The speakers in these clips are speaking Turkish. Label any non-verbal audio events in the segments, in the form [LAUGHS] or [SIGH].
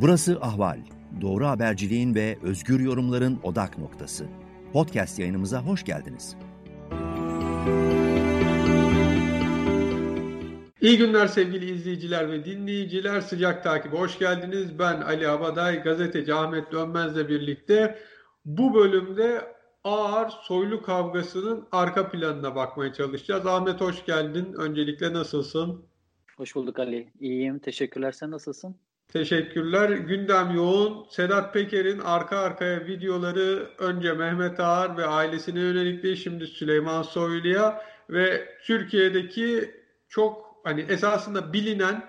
Burası Ahval. Doğru haberciliğin ve özgür yorumların odak noktası. Podcast yayınımıza hoş geldiniz. İyi günler sevgili izleyiciler ve dinleyiciler. Sıcak takibe hoş geldiniz. Ben Ali Abaday, gazeteci Ahmet Dönmez'le birlikte bu bölümde ağır soylu kavgasının arka planına bakmaya çalışacağız. Ahmet hoş geldin. Öncelikle nasılsın? Hoş bulduk Ali. İyiyim. Teşekkürler. Sen nasılsın? Teşekkürler. Gündem yoğun. Sedat Peker'in arka arkaya videoları önce Mehmet Ağar ve ailesine yönelikti. Şimdi Süleyman Soylu'ya ve Türkiye'deki çok hani esasında bilinen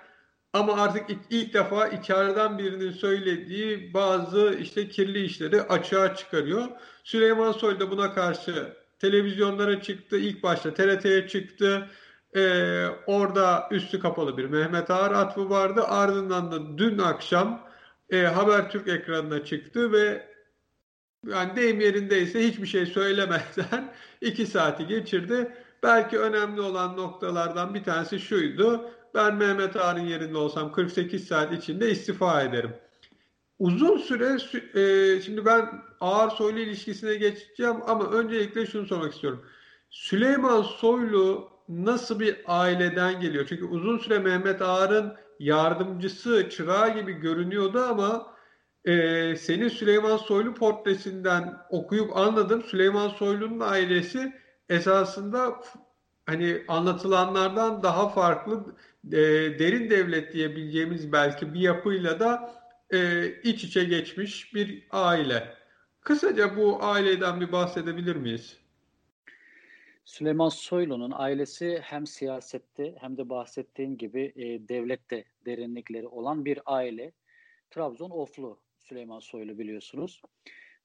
ama artık ilk, ilk defa içeriden birinin söylediği bazı işte kirli işleri açığa çıkarıyor. Süleyman Soylu da buna karşı televizyonlara çıktı. İlk başta TRT'ye çıktı. Ee, orada üstü kapalı bir Mehmet Ağar atfı vardı. Ardından da dün akşam e, Habertürk ekranına çıktı ve yani deyim yerindeyse hiçbir şey söylemeden [LAUGHS] iki saati geçirdi. Belki önemli olan noktalardan bir tanesi şuydu. Ben Mehmet Ağar'ın yerinde olsam 48 saat içinde istifa ederim. Uzun süre e, şimdi ben Ağar Soylu ilişkisine geçeceğim ama öncelikle şunu sormak istiyorum. Süleyman Soylu nasıl bir aileden geliyor? Çünkü uzun süre Mehmet Ağar'ın yardımcısı, çırağı gibi görünüyordu ama e, senin Süleyman Soylu portresinden okuyup anladım. Süleyman Soylu'nun ailesi esasında hani anlatılanlardan daha farklı e, derin devlet diyebileceğimiz belki bir yapıyla da e, iç içe geçmiş bir aile. Kısaca bu aileden bir bahsedebilir miyiz? Süleyman Soylu'nun ailesi hem siyasette hem de bahsettiğim gibi e, devlette derinlikleri olan bir aile. Trabzon Oflu Süleyman Soylu biliyorsunuz.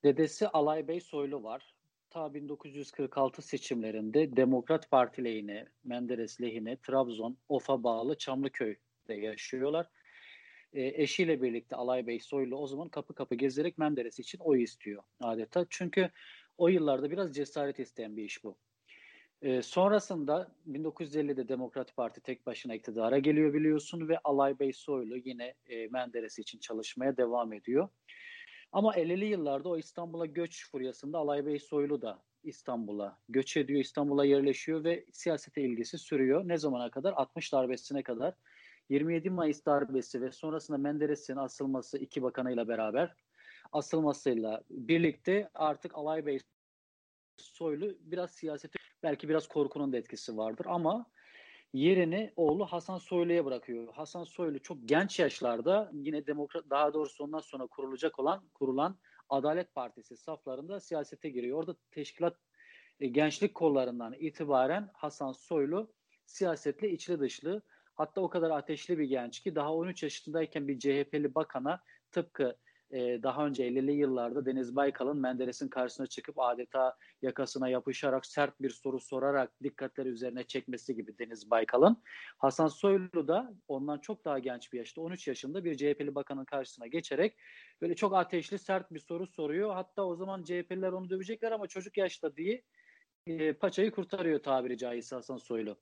Dedesi Alay Bey Soylu var. Ta 1946 seçimlerinde Demokrat Parti lehine, Menderes lehine Trabzon, Of'a bağlı Çamlıköy'de yaşıyorlar. E, eşiyle birlikte Alay Bey Soylu o zaman kapı kapı gezerek Menderes için oy istiyor adeta. Çünkü o yıllarda biraz cesaret isteyen bir iş bu. E, sonrasında 1950'de Demokrat Parti tek başına iktidara geliyor biliyorsun ve Alay Bey Soylu yine e, Menderes için çalışmaya devam ediyor. Ama 50'li yıllarda o İstanbul'a göç furyasında Alay Bey Soylu da İstanbul'a göç ediyor, İstanbul'a yerleşiyor ve siyasete ilgisi sürüyor. Ne zamana kadar? 60 darbesine kadar. 27 Mayıs darbesi ve sonrasında Menderes'in asılması iki bakanıyla beraber asılmasıyla birlikte artık Alay Bey Soylu biraz siyasete belki biraz korkunun da etkisi vardır ama yerini oğlu Hasan Soylu'ya bırakıyor. Hasan Soylu çok genç yaşlarda yine demokrat daha doğrusu ondan sonra kurulacak olan kurulan Adalet Partisi saflarında siyasete giriyor. Orada teşkilat e, gençlik kollarından itibaren Hasan Soylu siyasetle içli dışlı hatta o kadar ateşli bir genç ki daha 13 yaşındayken bir CHP'li bakana tıpkı e, daha önce 50'li yıllarda Deniz Baykal'ın Menderes'in karşısına çıkıp adeta yakasına yapışarak sert bir soru sorarak dikkatleri üzerine çekmesi gibi Deniz Baykal'ın. Hasan Soylu da ondan çok daha genç bir yaşta 13 yaşında bir CHP'li bakanın karşısına geçerek böyle çok ateşli sert bir soru soruyor. Hatta o zaman CHP'liler onu dövecekler ama çocuk yaşta diye e, paçayı kurtarıyor tabiri caizse Hasan Soylu.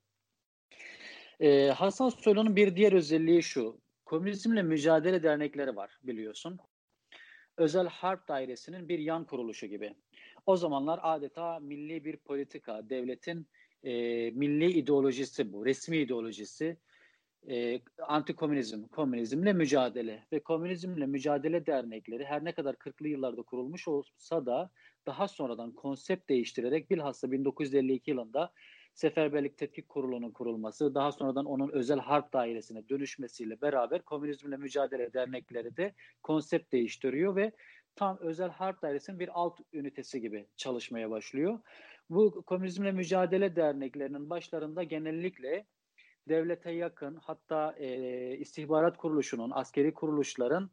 E, Hasan Soylu'nun bir diğer özelliği şu. Komünizmle mücadele dernekleri var biliyorsun özel harp dairesinin bir yan kuruluşu gibi. O zamanlar adeta milli bir politika, devletin e, milli ideolojisi bu, resmi ideolojisi. E, antikomünizm, komünizmle mücadele ve komünizmle mücadele dernekleri her ne kadar 40'lı yıllarda kurulmuş olsa da daha sonradan konsept değiştirerek bilhassa 1952 yılında Seferberlik Tetkik Kurulu'nun kurulması, daha sonradan onun özel harp dairesine dönüşmesiyle beraber komünizmle mücadele dernekleri de konsept değiştiriyor ve tam özel harp dairesinin bir alt ünitesi gibi çalışmaya başlıyor. Bu komünizmle mücadele derneklerinin başlarında genellikle devlete yakın hatta e, istihbarat kuruluşunun, askeri kuruluşların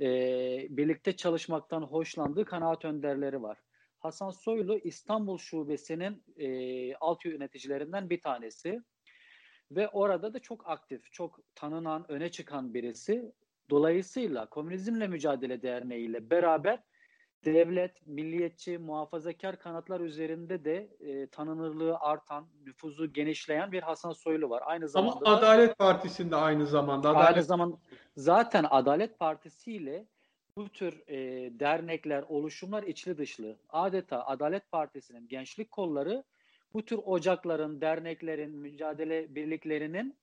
e, birlikte çalışmaktan hoşlandığı kanaat önderleri var. Hasan Soylu İstanbul Şubesi'nin e, alt yöneticilerinden bir tanesi. Ve orada da çok aktif, çok tanınan, öne çıkan birisi. Dolayısıyla Komünizmle Mücadele Derneği ile beraber devlet, milliyetçi, muhafazakar kanatlar üzerinde de e, tanınırlığı artan, nüfuzu genişleyen bir Hasan Soylu var. Aynı zamanda Ama Adalet Partisi'nde aynı zamanda. Adalet... Aynı zaman zaten Adalet Partisi ile bu tür e, dernekler, oluşumlar içli dışlı. Adeta Adalet Partisi'nin gençlik kolları bu tür ocakların, derneklerin, mücadele birliklerinin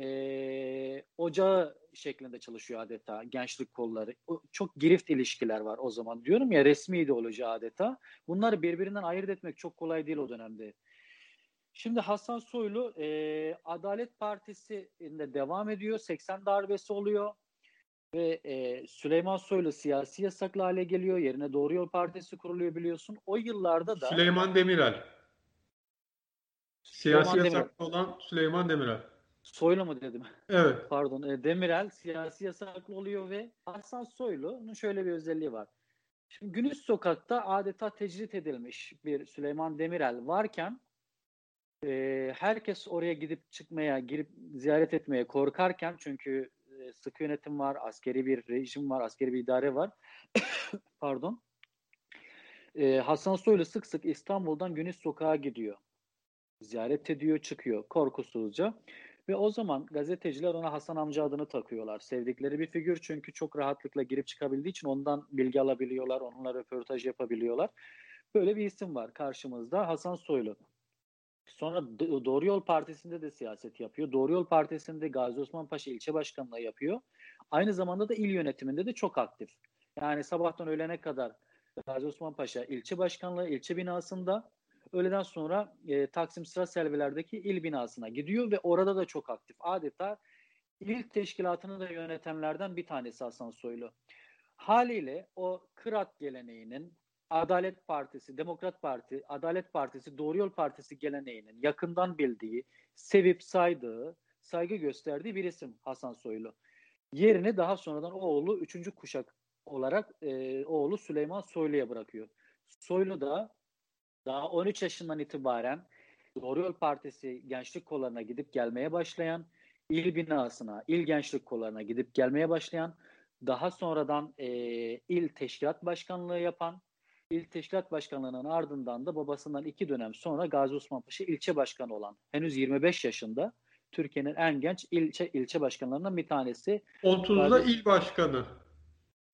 e, ocağı şeklinde çalışıyor adeta gençlik kolları. O, çok girift ilişkiler var o zaman. Diyorum ya resmi ideoloji adeta. Bunları birbirinden ayırt etmek çok kolay değil o dönemde. Şimdi Hasan Soylu e, Adalet Partisi'nde devam ediyor. 80 darbesi oluyor. Ve e, Süleyman Soylu siyasi yasaklı hale geliyor. Yerine Doğru Yol Partisi kuruluyor biliyorsun. O yıllarda da... Süleyman Demirel. Siyasi Süleyman yasaklı Demirel. olan Süleyman Demirel. Soylu mu dedim? Evet. [LAUGHS] Pardon. E, Demirel siyasi yasaklı oluyor ve Hasan Soylu'nun şöyle bir özelliği var. Şimdi Günüz Sokak'ta adeta tecrit edilmiş bir Süleyman Demirel varken e, herkes oraya gidip çıkmaya, girip ziyaret etmeye korkarken çünkü e, sıkı yönetim var, askeri bir rejim var, askeri bir idare var. [COUGHS] Pardon. E, Hasan Soylu sık sık İstanbul'dan Günüz Sokak'a gidiyor. Ziyaret ediyor, çıkıyor korkusuzca. Ve o zaman gazeteciler ona Hasan amca adını takıyorlar. Sevdikleri bir figür çünkü çok rahatlıkla girip çıkabildiği için ondan bilgi alabiliyorlar, onunla röportaj yapabiliyorlar. Böyle bir isim var karşımızda Hasan Soylu. Sonra Doğru Yol Partisi'nde de siyaset yapıyor. Doğru Yol Partisi'nde Gazi Osman Paşa ilçe başkanlığı yapıyor. Aynı zamanda da il yönetiminde de çok aktif. Yani sabahtan öğlene kadar Gazi Osman Paşa ilçe başkanlığı ilçe binasında öğleden sonra e, Taksim Sıra Selvilerdeki il binasına gidiyor ve orada da çok aktif. Adeta il teşkilatını da yönetenlerden bir tanesi Hasan Soylu. Haliyle o Kırat geleneğinin Adalet Partisi, Demokrat Parti, Adalet Partisi, Doğru Yol Partisi geleneğinin yakından bildiği, sevip saydığı, saygı gösterdiği bir isim Hasan Soylu. Yerini daha sonradan oğlu üçüncü kuşak olarak e, oğlu Süleyman Soylu'ya bırakıyor. Soylu da daha 13 yaşından itibaren Doğru Yol Partisi gençlik kollarına gidip gelmeye başlayan, il binasına, il gençlik kollarına gidip gelmeye başlayan, daha sonradan e, il teşkilat başkanlığı yapan, il teşkilat başkanlığının ardından da babasından iki dönem sonra Gazi Osman Paşa ilçe başkanı olan, henüz 25 yaşında Türkiye'nin en genç ilçe ilçe başkanlarından bir tanesi. 30'da Gazi... il başkanı.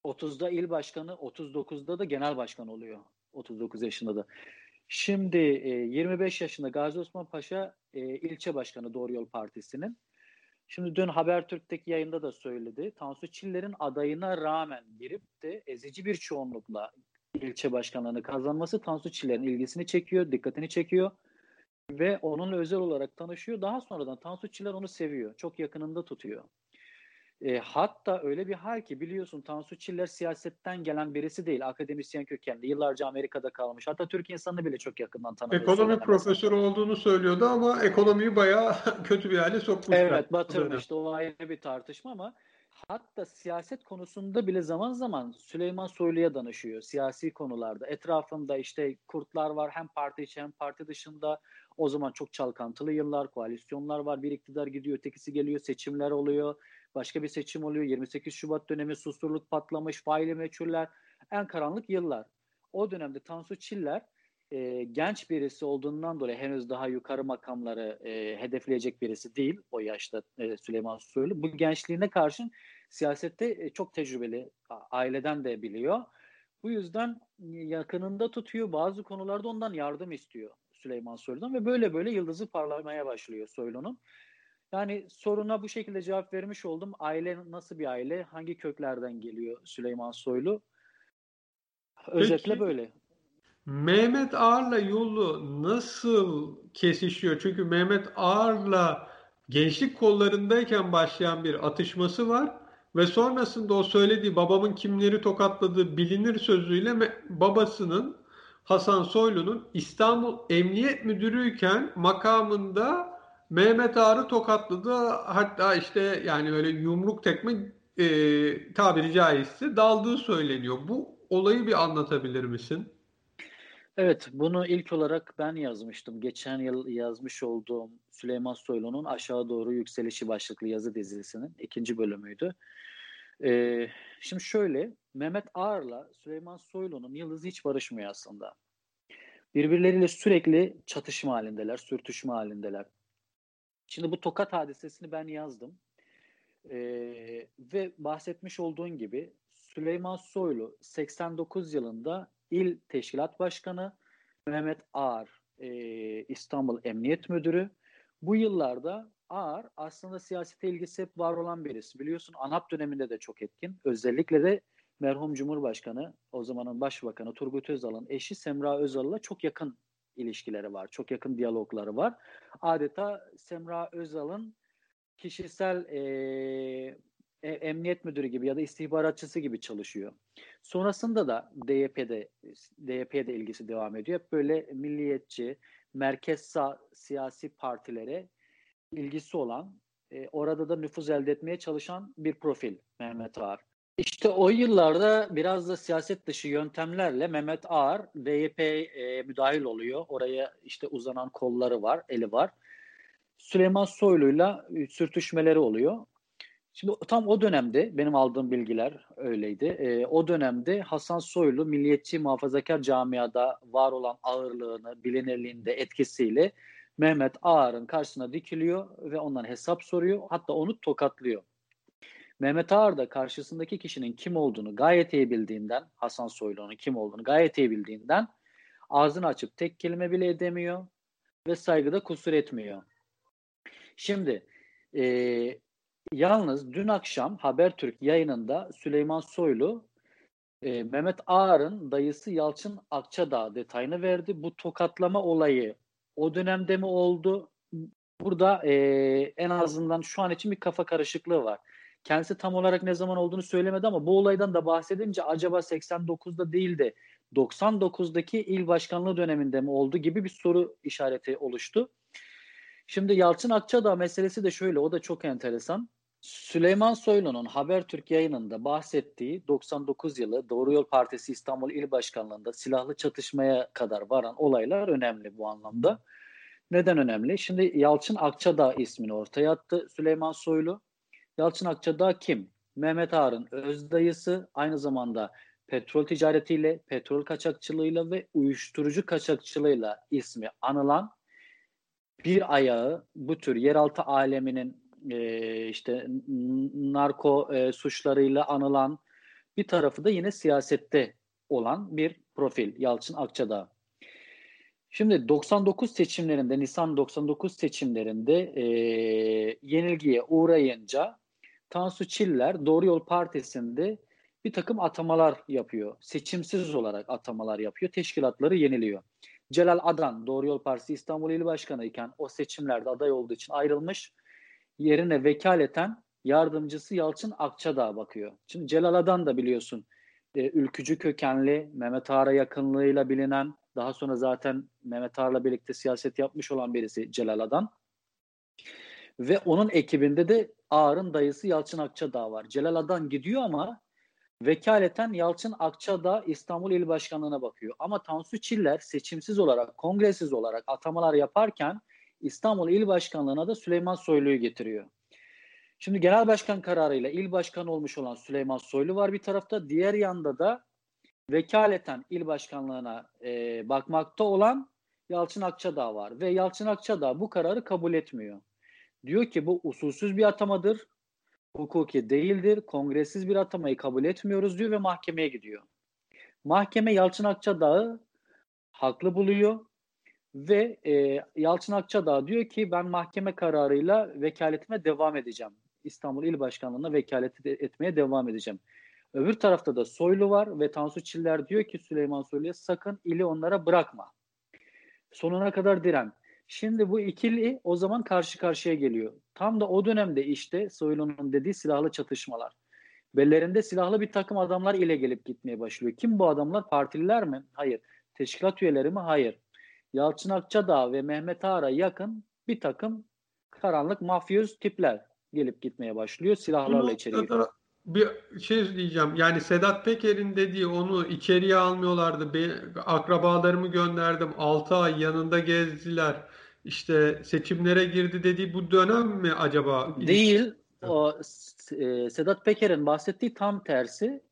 30'da il başkanı, 39'da da genel başkan oluyor. 39 yaşında da. Şimdi e, 25 yaşında Gazi Osman Paşa e, ilçe başkanı Doğru Yol Partisi'nin. Şimdi dün Habertürk'teki yayında da söyledi. Tansu Çiller'in adayına rağmen girip de ezici bir çoğunlukla ilçe başkanlığını kazanması Tansu Çiller'in ilgisini çekiyor, dikkatini çekiyor ve onunla özel olarak tanışıyor. Daha sonradan Tansu Çiller onu seviyor. Çok yakınında tutuyor. E, hatta öyle bir hal ki biliyorsun Tansu Çiller siyasetten gelen birisi değil. Akademisyen kökenli. Yıllarca Amerika'da kalmış. Hatta Türk insanını bile çok yakından tanıyor. Ekonomi profesörü olduğunu söylüyordu ama ekonomiyi bayağı [LAUGHS] kötü bir hale sokmuşlar. Evet batırmıştı. O ayrı bir tartışma ama hatta siyaset konusunda bile zaman zaman Süleyman Soylu'ya danışıyor. Siyasi konularda. Etrafında işte kurtlar var hem parti içi hem parti dışında. O zaman çok çalkantılı yıllar, koalisyonlar var. Bir iktidar gidiyor, ötekisi geliyor, seçimler oluyor Başka bir seçim oluyor. 28 Şubat dönemi susturluk patlamış, faili meçhuller. En karanlık yıllar. O dönemde Tansu Çiller e, genç birisi olduğundan dolayı henüz daha yukarı makamları e, hedefleyecek birisi değil o yaşta e, Süleyman Soylu. Bu gençliğine karşın siyasette e, çok tecrübeli, aileden de biliyor. Bu yüzden yakınında tutuyor. Bazı konularda ondan yardım istiyor Süleyman Soylu'dan ve böyle böyle yıldızı parlamaya başlıyor Soylu'nun. Yani soruna bu şekilde cevap vermiş oldum. Aile nasıl bir aile? Hangi köklerden geliyor Süleyman Soylu? Özetle Peki, böyle. Mehmet Ağar'la yolu nasıl kesişiyor? Çünkü Mehmet Ağar'la gençlik kollarındayken başlayan bir atışması var ve sonrasında o söylediği babamın kimleri tokatladığı bilinir sözüyle babasının Hasan Soylu'nun İstanbul Emniyet Müdürüyken makamında Mehmet Ağrı tokatladı. Hatta işte yani böyle yumruk tekme e, tabiri caizse daldığı söyleniyor. Bu olayı bir anlatabilir misin? Evet, bunu ilk olarak ben yazmıştım. Geçen yıl yazmış olduğum Süleyman Soylu'nun Aşağı Doğru Yükselişi başlıklı yazı dizisinin ikinci bölümüydü. Ee, şimdi şöyle Mehmet Ağar'la Süleyman Soylu'nun yıldızı hiç barışmıyor aslında. Birbirleriyle sürekli çatışma halindeler, sürtüşme halindeler. Şimdi bu tokat hadisesini ben yazdım. Ee, ve bahsetmiş olduğun gibi Süleyman Soylu 89 yılında İl Teşkilat Başkanı, Mehmet Ağar e, İstanbul Emniyet Müdürü. Bu yıllarda Ağar aslında siyasete ilgisi hep var olan birisi. Biliyorsun ANAP döneminde de çok etkin. Özellikle de merhum Cumhurbaşkanı, o zamanın Başbakanı Turgut Özal'ın eşi Semra Özal'la çok yakın ilişkileri var. Çok yakın diyalogları var. Adeta Semra Özal'ın kişisel e, e, emniyet müdürü gibi ya da istihbaratçısı gibi çalışıyor. Sonrasında da DYP'de DYP'de ilgisi devam ediyor. Hep böyle milliyetçi, merkez sağ siyasi partilere ilgisi olan, e, orada da nüfuz elde etmeye çalışan bir profil Mehmet Ağar. İşte o yıllarda biraz da siyaset dışı yöntemlerle Mehmet Ağar DYP e, müdahil oluyor. Oraya işte uzanan kolları var, eli var. Süleyman Soylu'yla sürtüşmeleri oluyor. Şimdi tam o dönemde benim aldığım bilgiler öyleydi. E, o dönemde Hasan Soylu milliyetçi muhafazakar camiada var olan ağırlığını, bilinirliğinde etkisiyle Mehmet Ağar'ın karşısına dikiliyor ve ondan hesap soruyor. Hatta onu tokatlıyor. Mehmet Ağar da karşısındaki kişinin kim olduğunu gayet iyi bildiğinden, Hasan Soylu'nun kim olduğunu gayet iyi bildiğinden ağzını açıp tek kelime bile edemiyor ve saygıda kusur etmiyor. Şimdi e, yalnız dün akşam Habertürk yayınında Süleyman Soylu e, Mehmet Ağar'ın dayısı Yalçın Akçadağ detayını verdi. Bu tokatlama olayı o dönemde mi oldu? Burada e, en azından şu an için bir kafa karışıklığı var. Kendisi tam olarak ne zaman olduğunu söylemedi ama bu olaydan da bahsedince acaba 89'da değil de 99'daki il başkanlığı döneminde mi oldu gibi bir soru işareti oluştu. Şimdi Yalçın Akçadağ meselesi de şöyle, o da çok enteresan. Süleyman Soylu'nun Habertürk yayınında bahsettiği 99 yılı Doğru Yol Partisi İstanbul İl Başkanlığı'nda silahlı çatışmaya kadar varan olaylar önemli bu anlamda. Neden önemli? Şimdi Yalçın Akçadağ ismini ortaya attı Süleyman Soylu. Yalçın Akçadağ kim? Mehmet Ağar'ın öz dayısı, aynı zamanda petrol ticaretiyle, petrol kaçakçılığıyla ve uyuşturucu kaçakçılığıyla ismi anılan bir ayağı bu tür yeraltı aleminin e, işte narko e, suçlarıyla anılan bir tarafı da yine siyasette olan bir profil Yalçın Akçadağ. Şimdi 99 seçimlerinde Nisan 99 seçimlerinde e, yenilgiye uğrayınca Tansu Çiller Doğru Yol Partisi'nde bir takım atamalar yapıyor. Seçimsiz olarak atamalar yapıyor. Teşkilatları yeniliyor. Celal Adan Doğru Yol Partisi İstanbul İl Başkanı iken o seçimlerde aday olduğu için ayrılmış. Yerine vekaleten yardımcısı Yalçın Akçadağ bakıyor. Şimdi Celal Adan da biliyorsun e, ülkücü kökenli Mehmet Ağar'a yakınlığıyla bilinen daha sonra zaten Mehmet Ağar'la birlikte siyaset yapmış olan birisi Celal Adan. Ve onun ekibinde de Ağar'ın dayısı Yalçın Akçadağ var. Celal Adan gidiyor ama vekaleten Yalçın Akçadağ İstanbul İl Başkanlığı'na bakıyor. Ama Tansu Çiller seçimsiz olarak, kongresiz olarak atamalar yaparken İstanbul İl Başkanlığı'na da Süleyman Soylu'yu getiriyor. Şimdi genel başkan kararıyla il başkanı olmuş olan Süleyman Soylu var bir tarafta. Diğer yanda da vekaleten il başkanlığına e, bakmakta olan Yalçın Akçadağ var. Ve Yalçın Akçadağ bu kararı kabul etmiyor. Diyor ki bu usulsüz bir atamadır hukuki değildir. Kongresiz bir atamayı kabul etmiyoruz diyor ve mahkemeye gidiyor. Mahkeme Yalçın Akçadağ'ı haklı buluyor ve e, Yalçın Akçadağ diyor ki ben mahkeme kararıyla vekaletime devam edeceğim. İstanbul İl Başkanlığı'na vekalet etmeye devam edeceğim. Öbür tarafta da Soylu var ve Tansu Çiller diyor ki Süleyman Soylu'ya sakın ili onlara bırakma. Sonuna kadar diren. Şimdi bu ikili o zaman karşı karşıya geliyor. Tam da o dönemde işte Soylu'nun dediği silahlı çatışmalar. Bellerinde silahlı bir takım adamlar ile gelip gitmeye başlıyor. Kim bu adamlar? Partililer mi? Hayır. Teşkilat üyeleri mi? Hayır. Yalçın Akçadağ ve Mehmet Ağar'a yakın bir takım karanlık mafyoz tipler gelip gitmeye başlıyor. Silahlarla içeri giriyor. Bir şey diyeceğim. Yani Sedat Peker'in dediği onu içeriye almıyorlardı. Be, akrabalarımı gönderdim. 6 ay yanında gezdiler işte seçimlere girdi dediği bu dönem mi acaba? Değil. o e, Sedat Peker'in bahsettiği tam tersi.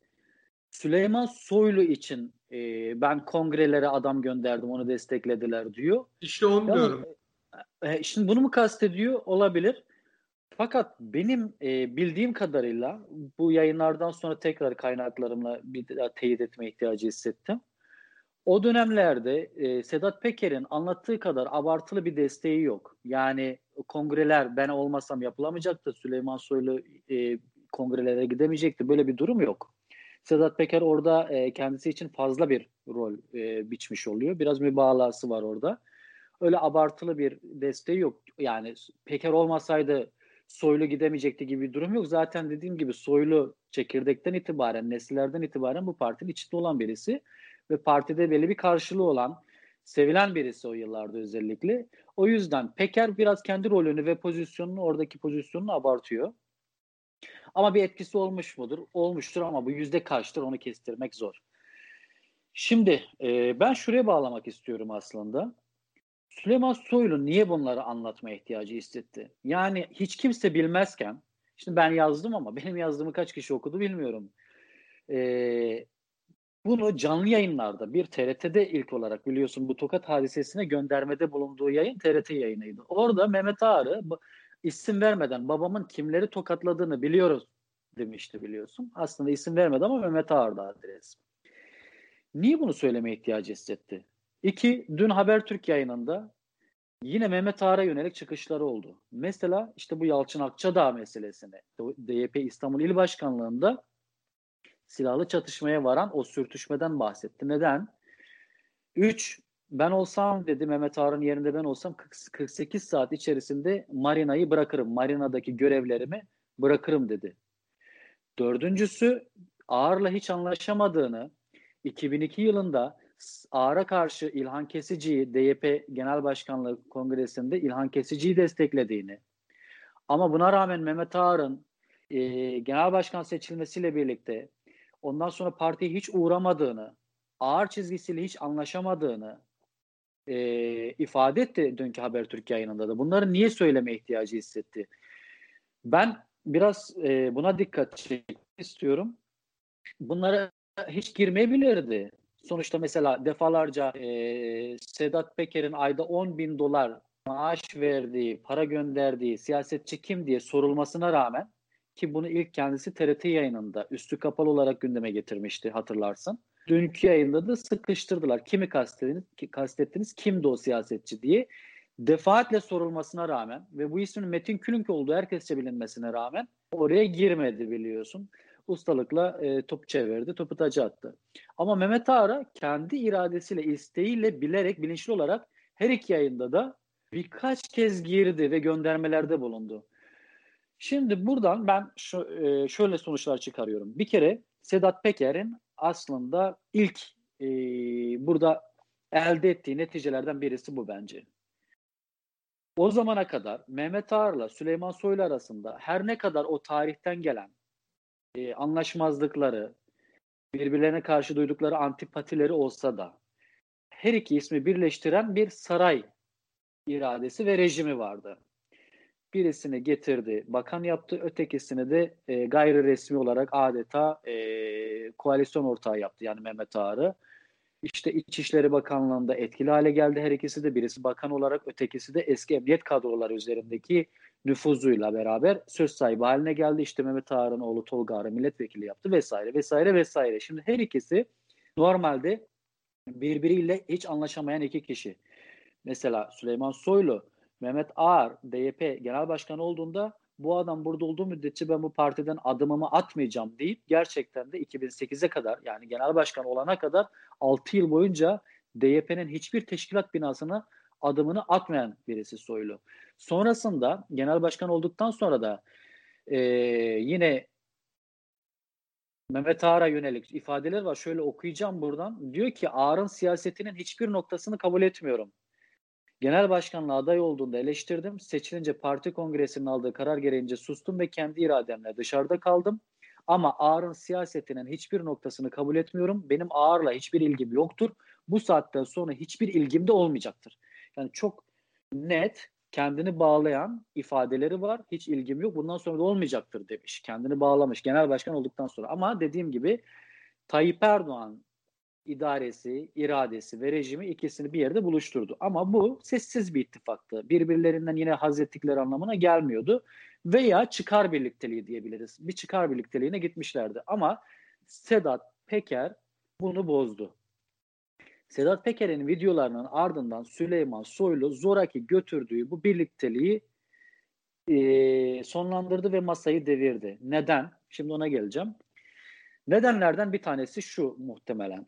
Süleyman Soylu için e, ben kongrelere adam gönderdim onu desteklediler diyor. İşte onu ya, diyorum. E, şimdi bunu mu kastediyor? Olabilir. Fakat benim e, bildiğim kadarıyla bu yayınlardan sonra tekrar kaynaklarımla bir daha teyit etme ihtiyacı hissettim. O dönemlerde e, Sedat Peker'in anlattığı kadar abartılı bir desteği yok. Yani kongreler ben olmasam yapılamayacaktı. Süleyman Soylu e, kongrelere gidemeyecekti. Böyle bir durum yok. Sedat Peker orada e, kendisi için fazla bir rol e, biçmiş oluyor. Biraz mübalağası var orada. Öyle abartılı bir desteği yok. Yani Peker olmasaydı Soylu gidemeyecekti gibi bir durum yok. Zaten dediğim gibi Soylu çekirdekten itibaren, nesillerden itibaren bu partinin içinde olan birisi ve partide belli bir karşılığı olan, sevilen birisi o yıllarda özellikle. O yüzden Peker biraz kendi rolünü ve pozisyonunu, oradaki pozisyonunu abartıyor. Ama bir etkisi olmuş mudur? Olmuştur ama bu yüzde kaçtır onu kestirmek zor. Şimdi e, ben şuraya bağlamak istiyorum aslında. Süleyman Soylu niye bunları anlatmaya ihtiyacı hissetti? Yani hiç kimse bilmezken, şimdi ben yazdım ama benim yazdığımı kaç kişi okudu bilmiyorum. Ee, bunu canlı yayınlarda bir TRT'de ilk olarak biliyorsun bu Tokat hadisesine göndermede bulunduğu yayın TRT yayınıydı. Orada Mehmet Ağrı isim vermeden babamın kimleri tokatladığını biliyoruz demişti biliyorsun. Aslında isim vermedi ama Mehmet Ağır'da adres. Niye bunu söylemeye ihtiyacı hissetti? İki, dün Habertürk yayınında yine Mehmet Ağar'a yönelik çıkışları oldu. Mesela işte bu Yalçın Akçadağ meselesini DYP İstanbul İl Başkanlığı'nda silahlı çatışmaya varan o sürtüşmeden bahsetti. Neden? Üç, ben olsam dedi Mehmet Ağar'ın yerinde ben olsam 48 saat içerisinde marinayı bırakırım. Marinadaki görevlerimi bırakırım dedi. Dördüncüsü Ağar'la hiç anlaşamadığını 2002 yılında Ağar'a karşı İlhan Kesici'yi DYP Genel Başkanlığı Kongresi'nde İlhan Kesici'yi desteklediğini ama buna rağmen Mehmet Ağar'ın e, genel başkan seçilmesiyle birlikte ondan sonra partiye hiç uğramadığını, ağır çizgisiyle hiç anlaşamadığını e, ifade etti dünkü Habertürk yayınında da. Bunları niye söyleme ihtiyacı hissetti? Ben biraz e, buna dikkat çekmek istiyorum. Bunlara hiç girmeyebilirdi. Sonuçta mesela defalarca e, Sedat Peker'in ayda 10 bin dolar maaş verdiği, para gönderdiği siyasetçi kim diye sorulmasına rağmen ki bunu ilk kendisi TRT yayınında üstü kapalı olarak gündeme getirmişti hatırlarsın. Dünkü yayında da sıkıştırdılar. Kimi kastettiniz, kastettiniz kimdi o siyasetçi diye. Defaatle sorulmasına rağmen ve bu ismin Metin Külünk olduğu herkesçe bilinmesine rağmen oraya girmedi biliyorsun ustalıkla e, topu çevirdi, topu taca attı. Ama Mehmet Ağar'a kendi iradesiyle, isteğiyle, bilerek, bilinçli olarak her iki yayında da birkaç kez girdi ve göndermelerde bulundu. Şimdi buradan ben şu, e, şöyle sonuçlar çıkarıyorum. Bir kere Sedat Peker'in aslında ilk e, burada elde ettiği neticelerden birisi bu bence. O zamana kadar Mehmet Ağar'la Süleyman Soylu arasında her ne kadar o tarihten gelen e, anlaşmazlıkları, birbirlerine karşı duydukları antipatileri olsa da her iki ismi birleştiren bir saray iradesi ve rejimi vardı. Birisini getirdi, bakan yaptı, ötekisini de e, gayri resmi olarak adeta e, koalisyon ortağı yaptı yani Mehmet Ağar'ı. İşte İçişleri Bakanlığı'nda etkili hale geldi her ikisi de. Birisi bakan olarak ötekisi de eski emniyet kadroları üzerindeki nüfuzuyla beraber söz sahibi haline geldi. İşte Mehmet Ağar'ın oğlu Tolga Ağar'ı milletvekili yaptı vesaire vesaire vesaire. Şimdi her ikisi normalde birbiriyle hiç anlaşamayan iki kişi. Mesela Süleyman Soylu, Mehmet Ağar DYP Genel Başkanı olduğunda bu adam burada olduğu müddetçe ben bu partiden adımımı atmayacağım deyip gerçekten de 2008'e kadar yani genel başkan olana kadar 6 yıl boyunca DYP'nin hiçbir teşkilat binasına adımını atmayan birisi Soylu. Sonrasında genel başkan olduktan sonra da e, yine Mehmet Ağar'a yönelik ifadeler var. Şöyle okuyacağım buradan. Diyor ki Ağar'ın siyasetinin hiçbir noktasını kabul etmiyorum. Genel başkanlığa aday olduğunda eleştirdim. Seçilince parti kongresinin aldığı karar gereğince sustum ve kendi irademle dışarıda kaldım. Ama Ağar'ın siyasetinin hiçbir noktasını kabul etmiyorum. Benim Ağar'la hiçbir ilgim yoktur. Bu saatten sonra hiçbir ilgim de olmayacaktır. Yani çok net kendini bağlayan ifadeleri var. Hiç ilgim yok. Bundan sonra da olmayacaktır demiş. Kendini bağlamış genel başkan olduktan sonra. Ama dediğim gibi Tayyip Erdoğan idaresi, iradesi ve rejimi ikisini bir yerde buluşturdu. Ama bu sessiz bir ittifaktı. Birbirlerinden yine haz ettikleri anlamına gelmiyordu. Veya çıkar birlikteliği diyebiliriz. Bir çıkar birlikteliğine gitmişlerdi. Ama Sedat Peker bunu bozdu. Sedat Peker'in videolarının ardından Süleyman Soylu zoraki götürdüğü bu birlikteliği e, sonlandırdı ve masayı devirdi. Neden? Şimdi ona geleceğim. Nedenlerden bir tanesi şu muhtemelen.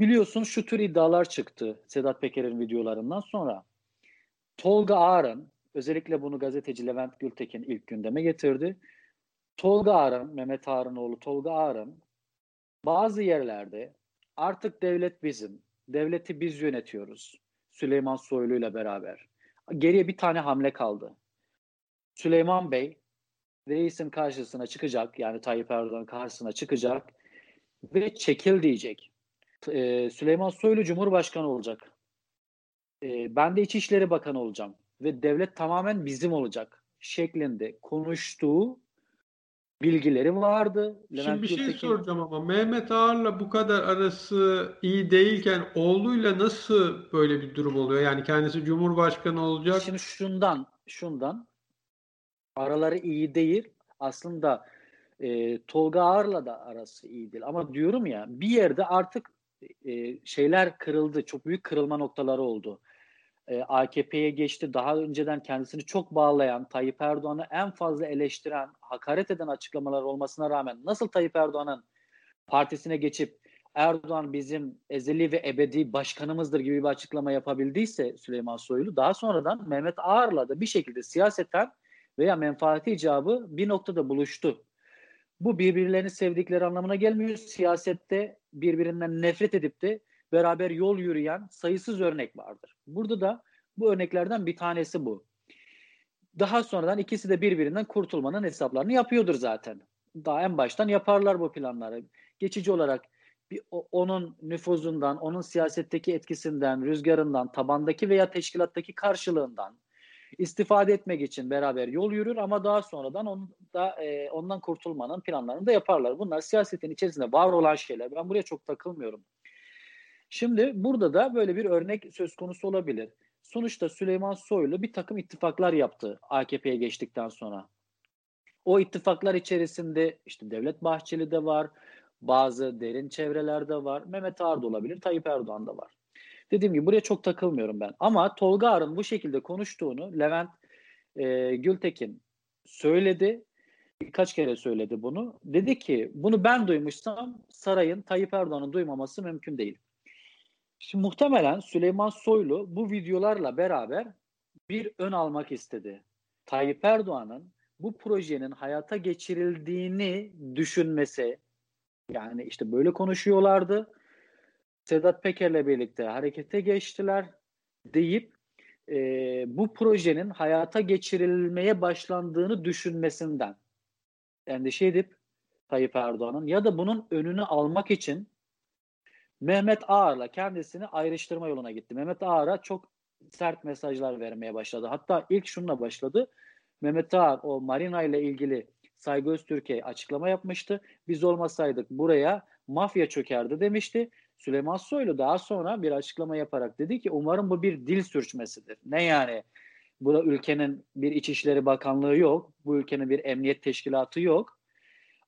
Biliyorsun şu tür iddialar çıktı Sedat Peker'in videolarından sonra. Tolga Ağar'ın, özellikle bunu gazeteci Levent Gültekin ilk gündeme getirdi. Tolga Ağar'ın, Mehmet Ağar'ın oğlu Tolga Ağar'ın bazı yerlerde artık devlet bizim, devleti biz yönetiyoruz. Süleyman Soylu ile beraber. Geriye bir tane hamle kaldı. Süleyman Bey reisin karşısına çıkacak yani Tayyip Erdoğan karşısına çıkacak ve çekil diyecek. Ee, Süleyman Soylu Cumhurbaşkanı olacak. Ee, ben de İçişleri Bakanı olacağım ve devlet tamamen bizim olacak şeklinde konuştuğu bilgileri vardı. Levent Şimdi bir şey Gültekin... soracağım ama Mehmet Ağar'la bu kadar arası iyi değilken oğluyla nasıl böyle bir durum oluyor? Yani kendisi Cumhurbaşkanı olacak. Şimdi şundan, şundan araları iyi değil. Aslında e, Tolga Ağar'la da arası iyi değil. Ama diyorum ya bir yerde artık e, şeyler kırıldı. Çok büyük kırılma noktaları oldu. E, AKP'ye geçti. Daha önceden kendisini çok bağlayan, Tayyip Erdoğan'ı en fazla eleştiren, hakaret eden açıklamalar olmasına rağmen nasıl Tayyip Erdoğan'ın partisine geçip Erdoğan bizim ezeli ve ebedi başkanımızdır gibi bir açıklama yapabildiyse Süleyman Soylu daha sonradan Mehmet Ağar'la da bir şekilde siyaseten veya menfaati icabı bir noktada buluştu. Bu birbirlerini sevdikleri anlamına gelmiyor. Siyasette birbirinden nefret edip de beraber yol yürüyen sayısız örnek vardır. Burada da bu örneklerden bir tanesi bu. Daha sonradan ikisi de birbirinden kurtulmanın hesaplarını yapıyordur zaten. Daha en baştan yaparlar bu planları. Geçici olarak bir, onun nüfuzundan, onun siyasetteki etkisinden, rüzgarından, tabandaki veya teşkilattaki karşılığından istifade etmek için beraber yol yürür ama daha sonradan onu da, e, ondan kurtulmanın planlarını da yaparlar. Bunlar siyasetin içerisinde var olan şeyler. Ben buraya çok takılmıyorum. Şimdi burada da böyle bir örnek söz konusu olabilir. Sonuçta Süleyman Soylu bir takım ittifaklar yaptı AKP'ye geçtikten sonra. O ittifaklar içerisinde işte Devlet Bahçeli de var, bazı derin çevrelerde var, Mehmet Ağar da olabilir, Tayyip Erdoğan da var. Dediğim gibi buraya çok takılmıyorum ben. Ama Tolga Arın bu şekilde konuştuğunu Levent e, Gültekin söyledi. Birkaç kere söyledi bunu. Dedi ki bunu ben duymuşsam sarayın Tayyip Erdoğan'ın duymaması mümkün değil. Şimdi muhtemelen Süleyman Soylu bu videolarla beraber bir ön almak istedi. Tayyip Erdoğan'ın bu projenin hayata geçirildiğini düşünmesi yani işte böyle konuşuyorlardı. Sedat Peker'le birlikte harekete geçtiler deyip e, bu projenin hayata geçirilmeye başlandığını düşünmesinden endişe edip Tayyip Erdoğan'ın ya da bunun önünü almak için Mehmet Ağar'la kendisini ayrıştırma yoluna gitti. Mehmet Ağar'a çok sert mesajlar vermeye başladı. Hatta ilk şununla başladı. Mehmet Ağar o Marina ile ilgili Saygı Öztürk'e açıklama yapmıştı. Biz olmasaydık buraya mafya çökerdi demişti. Süleyman Soylu daha sonra bir açıklama yaparak dedi ki umarım bu bir dil sürçmesidir. Ne yani? Bu ülkenin bir İçişleri Bakanlığı yok. Bu ülkenin bir emniyet teşkilatı yok.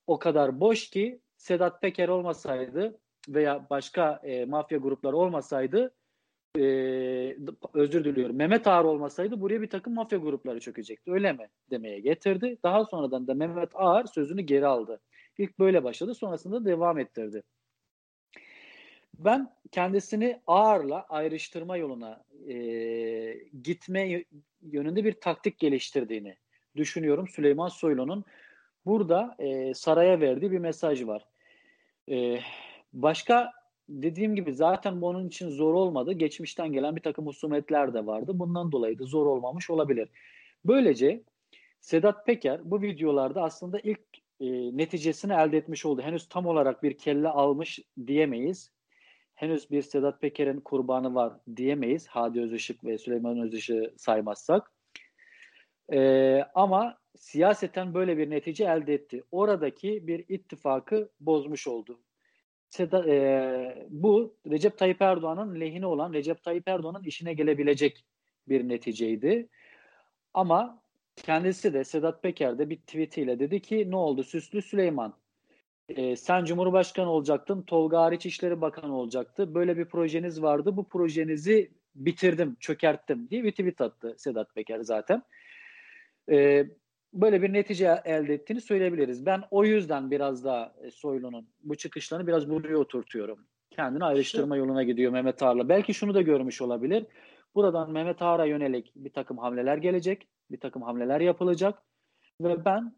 O kadar boş ki Sedat Peker olmasaydı veya başka e, mafya grupları olmasaydı e, özür diliyorum Mehmet Ağar olmasaydı buraya bir takım mafya grupları çökecekti öyle mi demeye getirdi. Daha sonradan da Mehmet Ağar sözünü geri aldı. İlk böyle başladı sonrasında devam ettirdi. Ben kendisini ağırla ayrıştırma yoluna e, gitme yönünde bir taktik geliştirdiğini düşünüyorum. Süleyman Soylu'nun burada e, saraya verdiği bir mesaj var. E, başka dediğim gibi zaten bu onun için zor olmadı. Geçmişten gelen bir takım husumetler de vardı. Bundan dolayı da zor olmamış olabilir. Böylece Sedat Peker bu videolarda aslında ilk e, neticesini elde etmiş oldu. Henüz tam olarak bir kelle almış diyemeyiz henüz bir Sedat Peker'in kurbanı var diyemeyiz. Hadi Özışık ve Süleyman Özışık'ı saymazsak. Ee, ama siyaseten böyle bir netice elde etti. Oradaki bir ittifakı bozmuş oldu. Seda, e, bu Recep Tayyip Erdoğan'ın lehine olan, Recep Tayyip Erdoğan'ın işine gelebilecek bir neticeydi. Ama kendisi de Sedat Peker de bir tweetiyle dedi ki ne oldu Süslü Süleyman e, sen Cumhurbaşkanı olacaktın, Tolga Hariç İşleri Bakanı olacaktı. Böyle bir projeniz vardı. Bu projenizi bitirdim, çökerttim diye bir tweet attı Sedat Peker zaten. E, böyle bir netice elde ettiğini söyleyebiliriz. Ben o yüzden biraz daha e, Soylu'nun bu çıkışlarını biraz buraya oturtuyorum. Kendini ayrıştırma yoluna gidiyor Mehmet Ağar'la. Belki şunu da görmüş olabilir. Buradan Mehmet Ağar'a yönelik bir takım hamleler gelecek. Bir takım hamleler yapılacak. Ve ben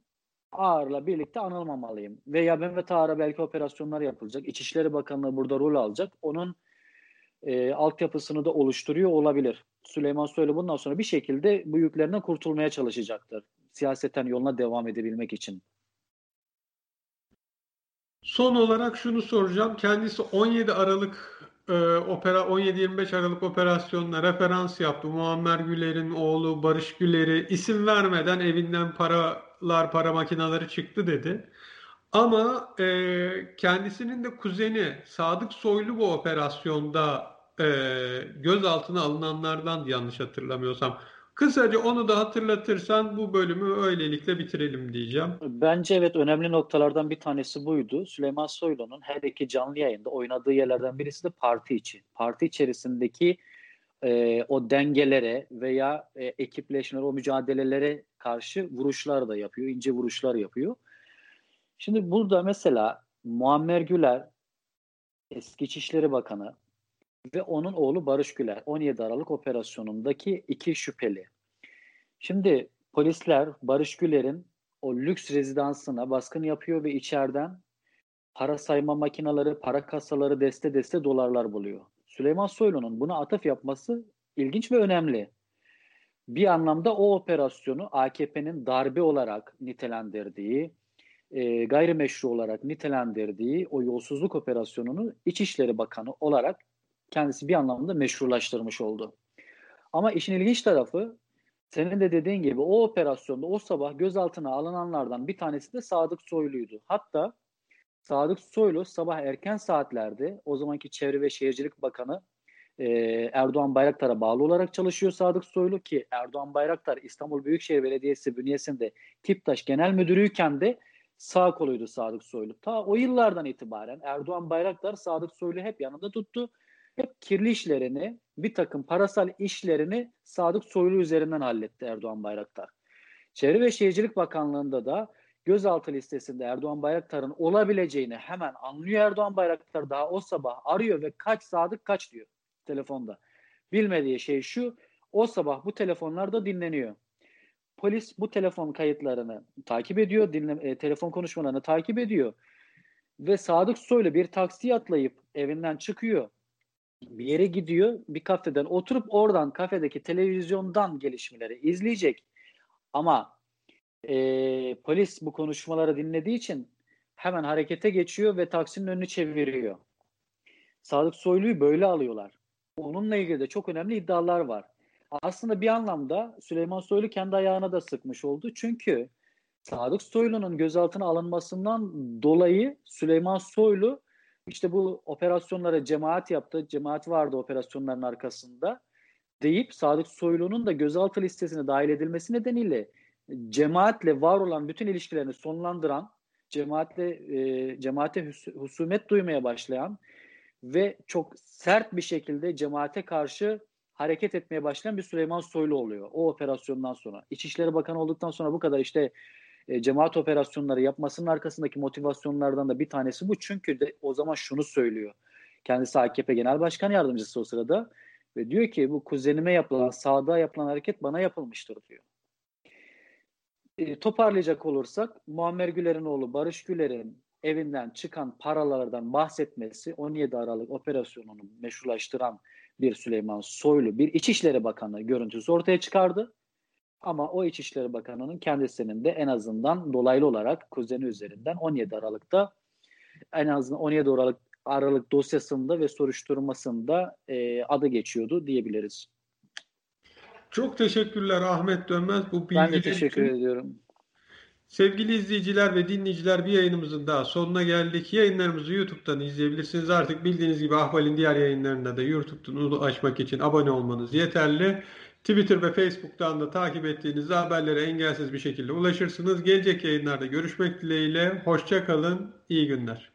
Ağar'la birlikte anılmamalıyım. Veya Mehmet Ağar'a belki operasyonlar yapılacak. İçişleri Bakanlığı burada rol alacak. Onun e, altyapısını da oluşturuyor olabilir. Süleyman Soylu bundan sonra bir şekilde bu yüklerinden kurtulmaya çalışacaktır. Siyaseten yoluna devam edebilmek için. Son olarak şunu soracağım. Kendisi 17 Aralık e, opera 17-25 Aralık operasyonuna referans yaptı. Muammer Güler'in oğlu Barış Güler'i isim vermeden evinden paralar, para makineleri çıktı dedi. Ama e, kendisinin de kuzeni Sadık Soylu bu operasyonda e, gözaltına alınanlardan yanlış hatırlamıyorsam. Kısaca onu da hatırlatırsan bu bölümü öylelikle bitirelim diyeceğim. Bence evet önemli noktalardan bir tanesi buydu. Süleyman Soylu'nun her iki canlı yayında oynadığı yerlerden birisi de parti içi. Parti içerisindeki e, o dengelere veya e, ekipleşmeler, o mücadelelere karşı vuruşlar da yapıyor, ince vuruşlar yapıyor. Şimdi burada mesela Muammer Güler, eski İçişleri Bakanı, ve onun oğlu Barış Güler 17 Aralık operasyonundaki iki şüpheli. Şimdi polisler Barış Güler'in o lüks rezidansına baskın yapıyor ve içeriden para sayma makineleri, para kasaları deste deste dolarlar buluyor. Süleyman Soylu'nun buna atıf yapması ilginç ve önemli. Bir anlamda o operasyonu AKP'nin darbe olarak nitelendirdiği, e, gayrimeşru olarak nitelendirdiği o yolsuzluk operasyonunu İçişleri Bakanı olarak kendisi bir anlamda meşrulaştırmış oldu. Ama işin ilginç tarafı senin de dediğin gibi o operasyonda o sabah gözaltına alınanlardan bir tanesi de Sadık Soylu'ydu. Hatta Sadık Soylu sabah erken saatlerde o zamanki Çevre ve Şehircilik Bakanı e, Erdoğan Bayraktar'a bağlı olarak çalışıyor Sadık Soylu ki Erdoğan Bayraktar İstanbul Büyükşehir Belediyesi bünyesinde Tiptaş Genel Müdürüyken de sağ koluydu Sadık Soylu. Ta o yıllardan itibaren Erdoğan Bayraktar Sadık Soylu hep yanında tuttu hep kirli işlerini, bir takım parasal işlerini Sadık Soylu üzerinden halletti Erdoğan Bayraktar. Çevre ve Şehircilik Bakanlığı'nda da gözaltı listesinde Erdoğan Bayraktar'ın olabileceğini hemen anlıyor Erdoğan Bayraktar daha o sabah arıyor ve kaç Sadık kaç diyor telefonda. Bilmediği şey şu o sabah bu telefonlarda dinleniyor. Polis bu telefon kayıtlarını takip ediyor, dinle, e, telefon konuşmalarını takip ediyor ve Sadık Soylu bir taksiye atlayıp evinden çıkıyor bir yere gidiyor, bir kafeden oturup oradan kafedeki televizyondan gelişmeleri izleyecek. Ama e, polis bu konuşmaları dinlediği için hemen harekete geçiyor ve taksinin önünü çeviriyor. Sadık Soylu'yu böyle alıyorlar. Onunla ilgili de çok önemli iddialar var. Aslında bir anlamda Süleyman Soylu kendi ayağına da sıkmış oldu. Çünkü Sadık Soylu'nun gözaltına alınmasından dolayı Süleyman Soylu işte bu operasyonlara cemaat yaptı, cemaat vardı operasyonların arkasında deyip Sadık Soylu'nun da gözaltı listesine dahil edilmesi nedeniyle cemaatle var olan bütün ilişkilerini sonlandıran, cemaatle e, cemaate hus- husumet duymaya başlayan ve çok sert bir şekilde cemaate karşı hareket etmeye başlayan bir Süleyman Soylu oluyor o operasyondan sonra. İçişleri Bakanı olduktan sonra bu kadar işte e, cemaat operasyonları yapmasının arkasındaki motivasyonlardan da bir tanesi bu. Çünkü de o zaman şunu söylüyor. Kendisi AKP Genel Başkan Yardımcısı o sırada ve diyor ki bu kuzenime yapılan, sağda yapılan hareket bana yapılmıştır diyor. E, toparlayacak olursak Muammer Güler'in oğlu Barış Güler'in evinden çıkan paralardan bahsetmesi 17 Aralık operasyonunu meşrulaştıran bir Süleyman Soylu bir İçişleri Bakanı görüntüsü ortaya çıkardı. Ama o İçişleri Bakanı'nın kendisinin de en azından dolaylı olarak kuzeni üzerinden 17 Aralık'ta en azından 17 Aralık Aralık dosyasında ve soruşturmasında e, adı geçiyordu diyebiliriz. Çok teşekkürler Ahmet Dönmez. Bu ben de teşekkür için. ediyorum. Sevgili izleyiciler ve dinleyiciler bir yayınımızın daha sonuna geldik. Yayınlarımızı YouTube'dan izleyebilirsiniz. Artık bildiğiniz gibi Ahval'in diğer yayınlarında da YouTube'dan ulaşmak için abone olmanız yeterli. Twitter ve Facebook'tan da takip ettiğiniz haberlere engelsiz bir şekilde ulaşırsınız. Gelecek yayınlarda görüşmek dileğiyle. Hoşça kalın. İyi günler.